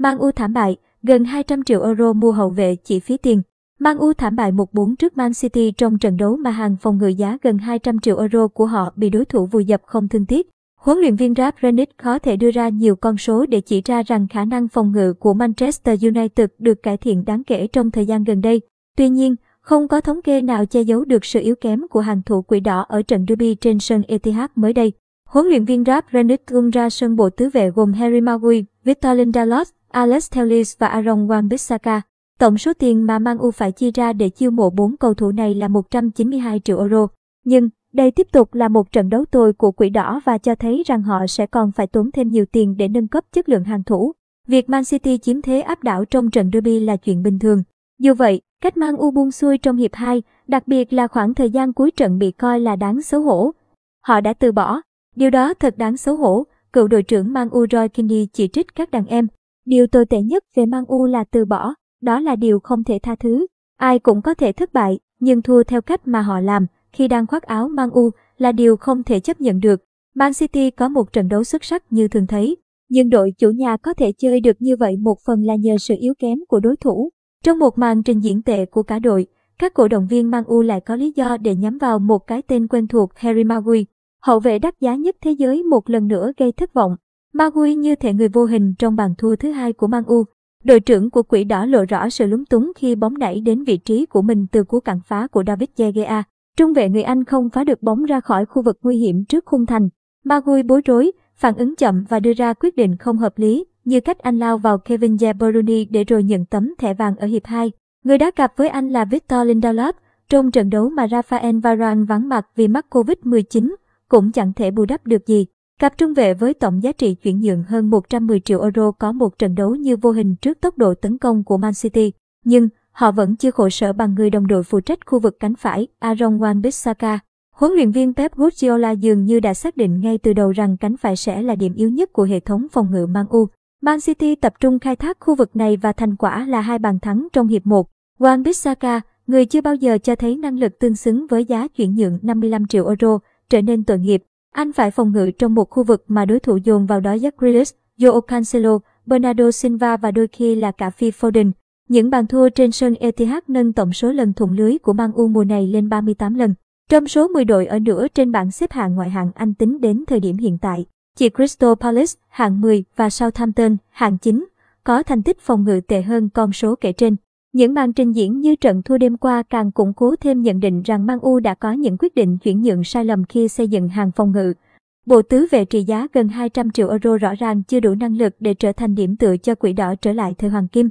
Man U thảm bại, gần 200 triệu euro mua hậu vệ chỉ phí tiền. Man U thảm bại 1-4 trước Man City trong trận đấu mà hàng phòng ngự giá gần 200 triệu euro của họ bị đối thủ vùi dập không thương tiếc. Huấn luyện viên Ralph Rangnick khó thể đưa ra nhiều con số để chỉ ra rằng khả năng phòng ngự của Manchester United được cải thiện đáng kể trong thời gian gần đây. Tuy nhiên, không có thống kê nào che giấu được sự yếu kém của hàng thủ quỷ đỏ ở trận derby trên sân Etihad mới đây. Huấn luyện viên Rap Renick tung ra sân bộ tứ vệ gồm Harry Maguire, Victor Lindelof, Alex Telles và Aaron Wan-Bissaka. Tổng số tiền mà Man U phải chi ra để chiêu mộ bốn cầu thủ này là 192 triệu euro. Nhưng, đây tiếp tục là một trận đấu tồi của quỷ đỏ và cho thấy rằng họ sẽ còn phải tốn thêm nhiều tiền để nâng cấp chất lượng hàng thủ. Việc Man City chiếm thế áp đảo trong trận derby là chuyện bình thường. Dù vậy, cách Man U buông xuôi trong hiệp 2, đặc biệt là khoảng thời gian cuối trận bị coi là đáng xấu hổ. Họ đã từ bỏ. Điều đó thật đáng xấu hổ, cựu đội trưởng Man U Roy Keane chỉ trích các đàn em. Điều tồi tệ nhất về Man U là từ bỏ, đó là điều không thể tha thứ. Ai cũng có thể thất bại, nhưng thua theo cách mà họ làm, khi đang khoác áo Man U là điều không thể chấp nhận được. Man City có một trận đấu xuất sắc như thường thấy, nhưng đội chủ nhà có thể chơi được như vậy một phần là nhờ sự yếu kém của đối thủ. Trong một màn trình diễn tệ của cả đội, các cổ động viên Man U lại có lý do để nhắm vào một cái tên quen thuộc Harry Maguire. Hậu vệ đắt giá nhất thế giới một lần nữa gây thất vọng. Magui như thể người vô hình trong bàn thua thứ hai của Man U. Đội trưởng của quỷ đỏ lộ rõ sự lúng túng khi bóng đẩy đến vị trí của mình từ cú cản phá của David De Gea. Trung vệ người Anh không phá được bóng ra khỏi khu vực nguy hiểm trước khung thành. Magui bối rối, phản ứng chậm và đưa ra quyết định không hợp lý, như cách anh lao vào Kevin De Bruyne để rồi nhận tấm thẻ vàng ở hiệp 2. Người đá cặp với anh là Victor Lindelof, trong trận đấu mà Rafael Varane vắng mặt vì mắc Covid-19, cũng chẳng thể bù đắp được gì. Cặp trung vệ với tổng giá trị chuyển nhượng hơn 110 triệu euro có một trận đấu như vô hình trước tốc độ tấn công của Man City. Nhưng, họ vẫn chưa khổ sở bằng người đồng đội phụ trách khu vực cánh phải, Aaron Wan-Bissaka. Huấn luyện viên Pep Guardiola dường như đã xác định ngay từ đầu rằng cánh phải sẽ là điểm yếu nhất của hệ thống phòng ngự Man U. Man City tập trung khai thác khu vực này và thành quả là hai bàn thắng trong hiệp 1. Wan-Bissaka, người chưa bao giờ cho thấy năng lực tương xứng với giá chuyển nhượng 55 triệu euro, trở nên tội nghiệp. Anh phải phòng ngự trong một khu vực mà đối thủ dồn vào đó Jack Grealish, Joao Cancelo, Bernardo Silva và đôi khi là cả Phil Foden. Những bàn thua trên sân Etihad nâng tổng số lần thủng lưới của Man U mùa này lên 38 lần. Trong số 10 đội ở nửa trên bảng xếp hạng ngoại hạng Anh tính đến thời điểm hiện tại, chỉ Crystal Palace hạng 10 và Southampton hạng 9 có thành tích phòng ngự tệ hơn con số kể trên. Những màn trình diễn như trận thua đêm qua càng củng cố thêm nhận định rằng Man U đã có những quyết định chuyển nhượng sai lầm khi xây dựng hàng phòng ngự. Bộ tứ vệ trị giá gần 200 triệu euro rõ ràng chưa đủ năng lực để trở thành điểm tựa cho quỷ đỏ trở lại thời Hoàng Kim.